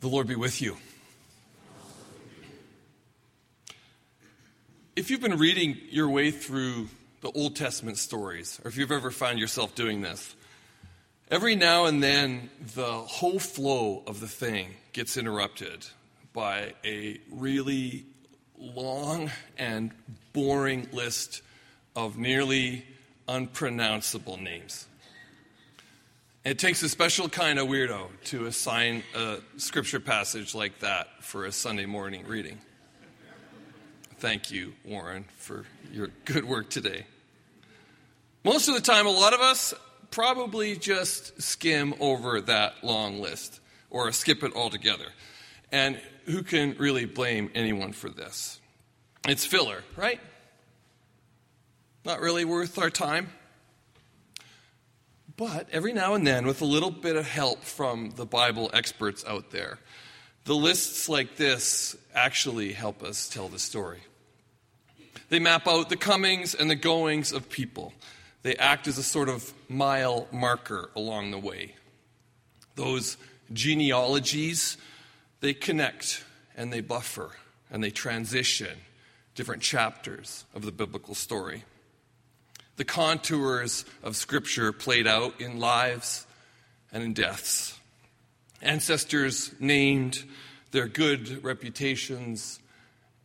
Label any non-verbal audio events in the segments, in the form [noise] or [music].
The Lord be with you. If you've been reading your way through the Old Testament stories, or if you've ever found yourself doing this, every now and then the whole flow of the thing gets interrupted by a really long and boring list of nearly unpronounceable names. It takes a special kind of weirdo to assign a scripture passage like that for a Sunday morning reading. Thank you, Warren, for your good work today. Most of the time, a lot of us probably just skim over that long list or skip it altogether. And who can really blame anyone for this? It's filler, right? Not really worth our time. But every now and then, with a little bit of help from the Bible experts out there, the lists like this actually help us tell the story. They map out the comings and the goings of people. They act as a sort of mile marker along the way. Those genealogies, they connect and they buffer and they transition different chapters of the biblical story the contours of Scripture played out in lives and in deaths. Ancestors named their good reputations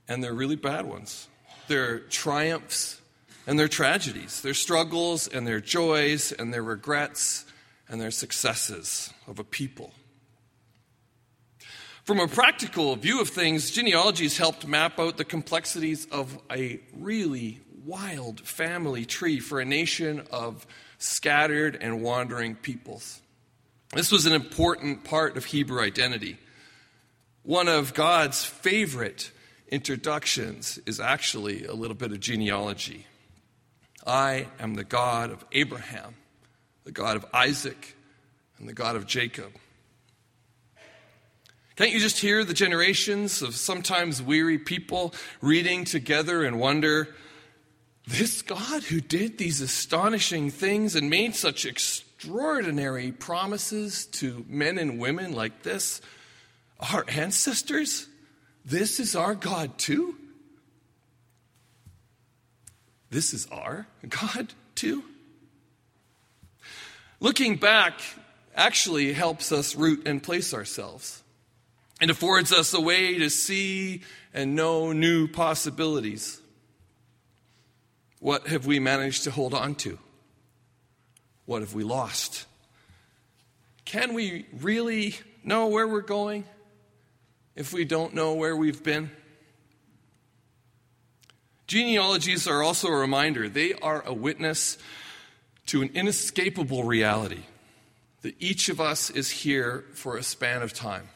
and their really bad ones, their triumphs and their tragedies, their struggles and their joys and their regrets and their successes of a people. From a practical view of things, genealogies helped map out the complexities of a really wild family tree for a nation of scattered and wandering peoples. This was an important part of Hebrew identity. One of God's favorite introductions is actually a little bit of genealogy. I am the God of Abraham, the God of Isaac, and the God of Jacob. Can't you just hear the generations of sometimes weary people reading together and wonder this God who did these astonishing things and made such extraordinary promises to men and women like this, our ancestors, this is our God too? This is our God too? Looking back actually helps us root and place ourselves. It affords us a way to see and know new possibilities. What have we managed to hold on to? What have we lost? Can we really know where we're going if we don't know where we've been? Genealogies are also a reminder, they are a witness to an inescapable reality that each of us is here for a span of time.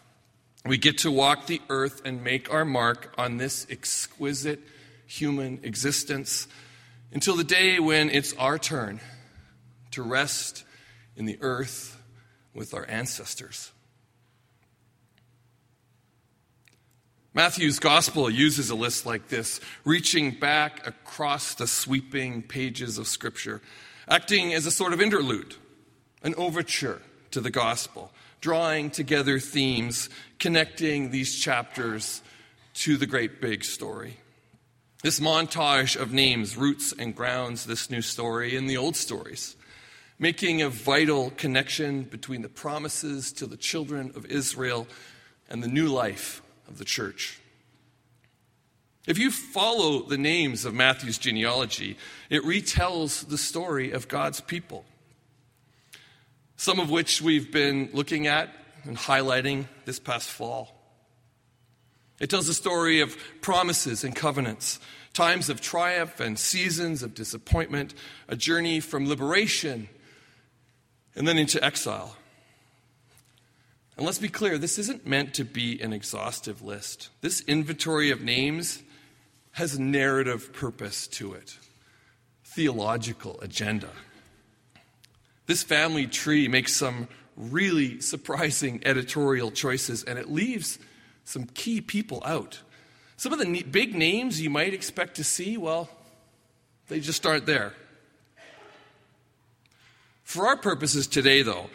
We get to walk the earth and make our mark on this exquisite human existence until the day when it's our turn to rest in the earth with our ancestors. Matthew's gospel uses a list like this, reaching back across the sweeping pages of Scripture, acting as a sort of interlude, an overture to the gospel, drawing together themes, connecting these chapters to the great big story. This montage of names roots and grounds this new story in the old stories, making a vital connection between the promises to the children of Israel and the new life of the church. If you follow the names of Matthew's genealogy, it retells the story of God's people, some of which we've been looking at and highlighting this past fall. It tells a story of promises and covenants, times of triumph and seasons of disappointment, a journey from liberation and then into exile. And let's be clear, this isn't meant to be an exhaustive list. This inventory of names has a narrative purpose to it, theological agenda. This family tree makes some really surprising editorial choices, and it leaves some key people out. Some of the big names you might expect to see, well, they just aren't there. For our purposes today, though,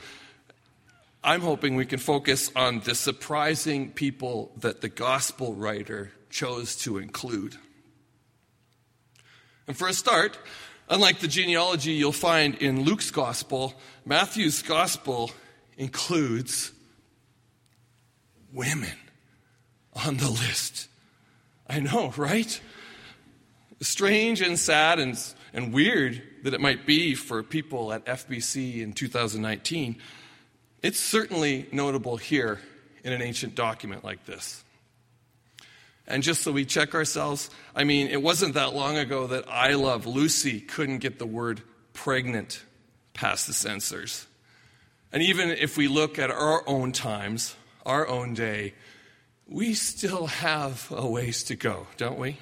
I'm hoping we can focus on the surprising people that the gospel writer chose to include. And for a start, unlike the genealogy you'll find in Luke's gospel, Matthew's gospel includes women on the list. I know, right? Strange and sad and, and weird that it might be for people at FBC in 2019. It's certainly notable here in an ancient document like this. And just so we check ourselves, I mean, it wasn't that long ago that I Love Lucy couldn't get the word pregnant past the censors. And even if we look at our own times, our own day, we still have a ways to go, don't we?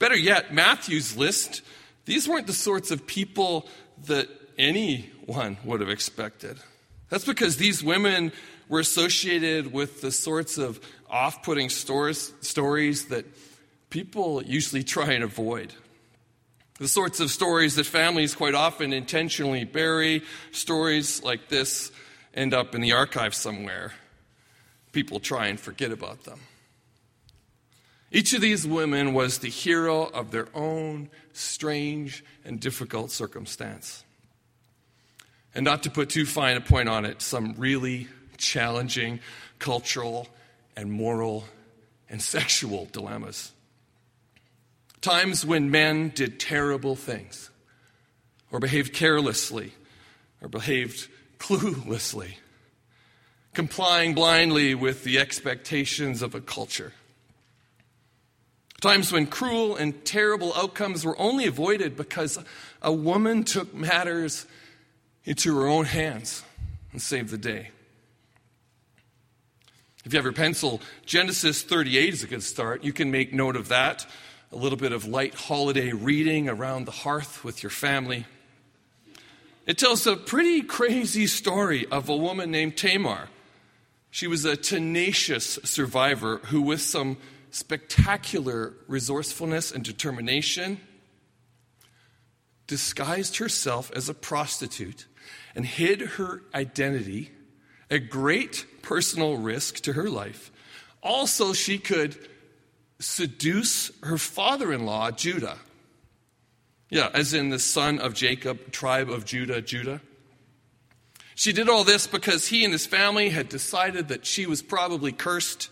Better yet, Matthew's list, these weren't the sorts of people that anyone would have expected. That's because these women were associated with the sorts of off putting stories, that people usually try and avoid. The sorts of stories that families quite often intentionally bury. Stories like this end up in the archive somewhere. People try and forget about them. Each of these women was the hero of their own strange and difficult circumstance. And not to put too fine a point on it, some really challenging cultural and moral and sexual dilemmas. Times when men did terrible things, or behaved carelessly, or behaved cluelessly, complying blindly with the expectations of a culture. Times when cruel and terrible outcomes were only avoided because a woman took matters into her own hands and saved the day. If you have your pencil, Genesis 38 is a good start. You can make note of that. A little bit of light holiday reading around the hearth with your family. It tells a pretty crazy story of a woman named Tamar. She was a tenacious survivor who, with some spectacular resourcefulness and determination, disguised herself as a prostitute and hid her identity at great personal risk to her life. Also, she could seduce her father in law, Judah. Yeah, as in the son of Jacob, tribe of Judah, Judah. She did all this because he and his family had decided that she was probably cursed,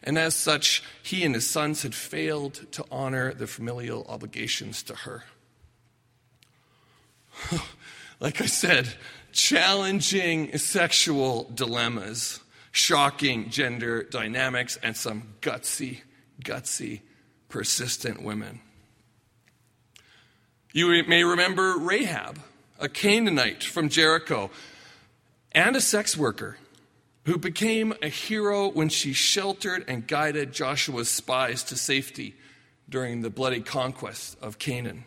and as such, he and his sons had failed to honor the familial obligations to her. [laughs] like I said, challenging sexual dilemmas, shocking gender dynamics, and some gutsy, gutsy, persistent women. You may remember Rahab, a Canaanite from Jericho, and a sex worker who became a hero when she sheltered and guided Joshua's spies to safety during the bloody conquest of Canaan.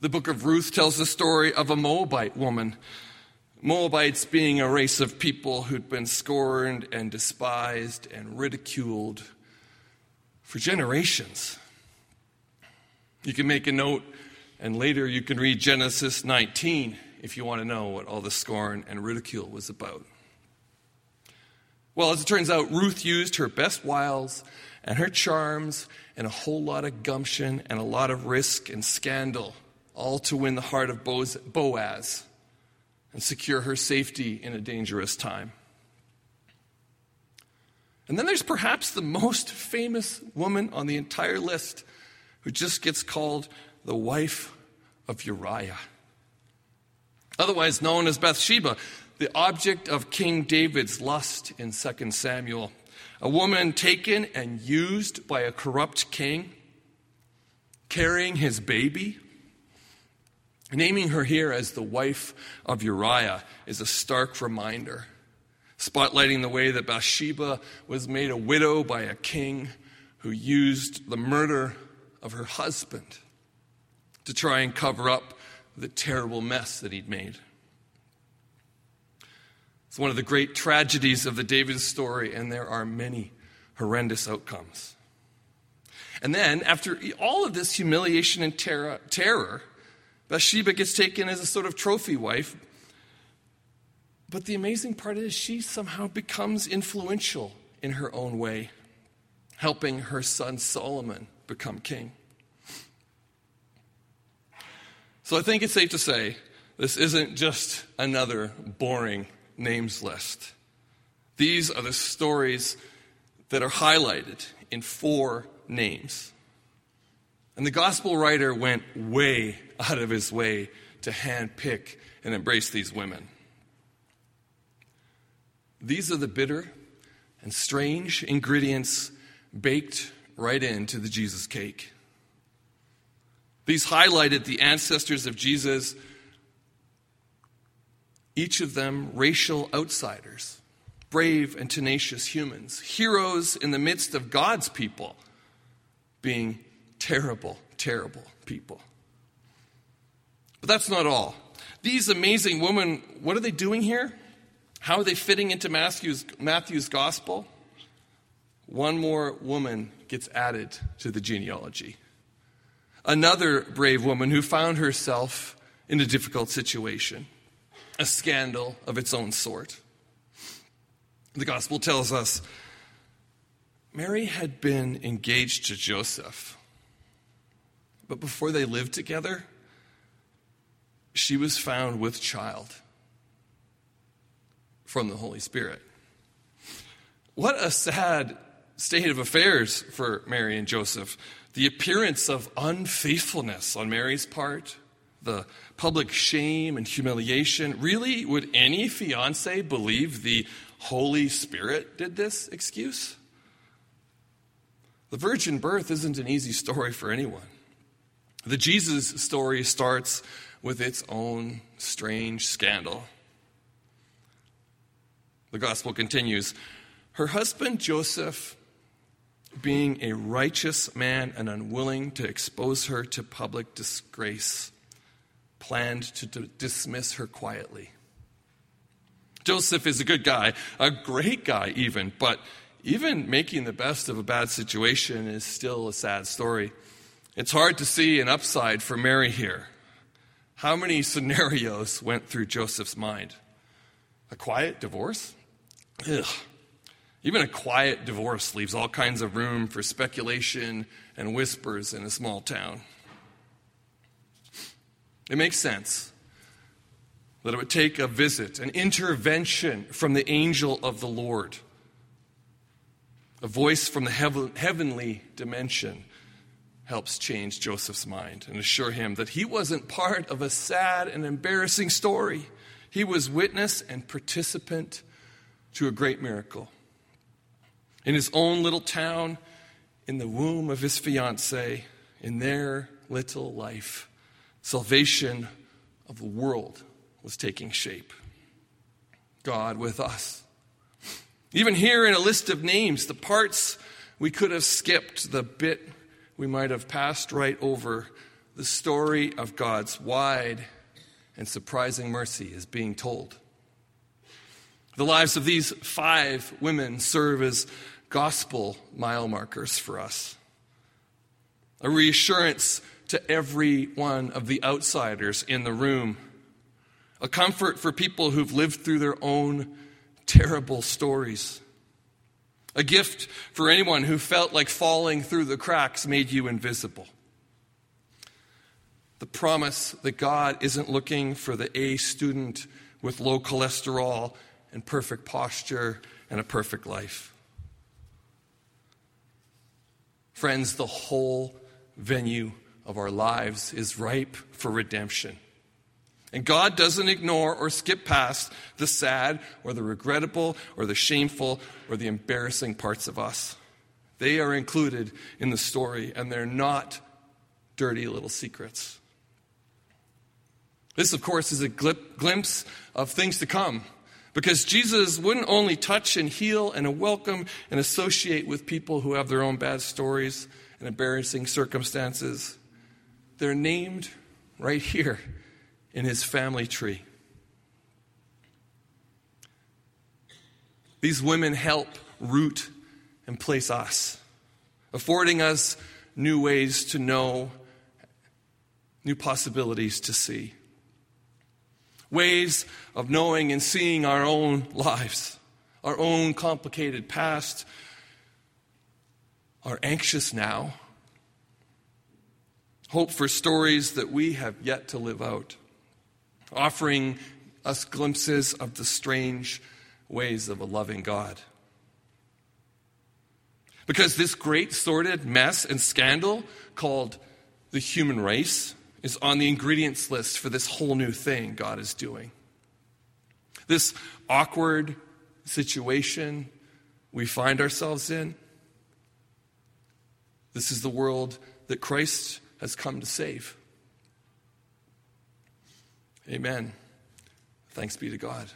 The book of Ruth tells the story of a Moabite woman. Moabites being a race of people who'd been scorned and despised and ridiculed for generations. You can make a note, and later you can read Genesis 19 if you want to know what all the scorn and ridicule was about. Well, as it turns out, Ruth used her best wiles and her charms and a whole lot of gumption and a lot of risk and scandal all to win the heart of Boaz and secure her safety in a dangerous time. And then there's perhaps the most famous woman on the entire list who just gets called the wife of Uriah, otherwise known as Bathsheba, the object of King David's lust in 2 Samuel. A woman taken and used by a corrupt king, carrying his baby Naming her here as the wife of Uriah is a stark reminder, spotlighting the way that Bathsheba was made a widow by a king who used the murder of her husband to try and cover up the terrible mess that he'd made. It's one of the great tragedies of the David story, and there are many horrendous outcomes. And then, after all of this humiliation and terror, terror Bathsheba gets taken as a sort of trophy wife. But the amazing part is she somehow becomes influential in her own way, helping her son Solomon become king. So I think it's safe to say this isn't just another boring names list. These are the stories that are highlighted in four names. And the gospel writer went way [laughs] out of his way to handpick and embrace these women. These are the bitter and strange ingredients baked right into the Jesus cake. These highlighted the ancestors of Jesus, each of them racial outsiders, brave and tenacious humans, heroes in the midst of God's people being terrible, terrible people. But that's not all. These amazing women, what are they doing here? How are they fitting into Matthew's, Matthew's gospel? One more woman gets added to the genealogy. Another brave woman who found herself in a difficult situation, a scandal of its own sort. The gospel tells us Mary had been engaged to Joseph, but before they lived together, she was found with child from the Holy Spirit. What a sad state of affairs for Mary and Joseph. The appearance of unfaithfulness on Mary's part, the public shame and humiliation. Really, would any fiance believe the Holy Spirit did this excuse? The virgin birth isn't an easy story for anyone. The Jesus story starts with its own strange scandal. The gospel continues Her husband Joseph, being a righteous man and unwilling to expose her to public disgrace, planned to d- dismiss her quietly. Joseph is a good guy, a great guy, even, but even making the best of a bad situation is still a sad story. It's hard to see an upside for Mary here. How many scenarios went through Joseph's mind? A quiet divorce? Ugh. Even a quiet divorce leaves all kinds of room for speculation and whispers in a small town. It makes sense that it would take a visit, an intervention from the angel of the Lord, a voice from the heavenly dimension helps change Joseph's mind and assure him that he wasn't part of a sad and embarrassing story. He was witness and participant to a great miracle. In his own little town, in the womb of his fiancee, in their little life, salvation of the world was taking shape. God with us. Even here in a list of names, the parts we could have skipped, the bit we might have passed right over the story of God's wide and surprising mercy is being told. The lives of these five women serve as gospel mile markers for us. A reassurance to every one of the outsiders in the room. A comfort for people who've lived through their own terrible stories. A gift for anyone who felt like falling through the cracks made you invisible. The promise that God isn't looking for the A student with low cholesterol and perfect posture and a perfect life. Friends, the whole venue of our lives is ripe for redemption. And God doesn't ignore or skip past the sad or the regrettable or the shameful or the embarrassing parts of us. They are included in the story, and they're not dirty little secrets. This, of course, is a glimpse of things to come. Because Jesus wouldn't only touch and heal and welcome and associate with people who have their own bad stories and embarrassing circumstances. They're named right here in his family tree. These women help root and place us, affording us new ways to know new possibilities to see, ways of knowing and seeing our own lives, our own complicated past, our anxious now, hope for stories that we have yet to live out, offering us glimpses of the strange ways of a loving God. Because this great sordid mess and scandal called the human race is on the ingredients list for this whole new thing God is doing. This awkward situation we find ourselves in, this is the world that Christ has come to save. Amen. Thanks be to God.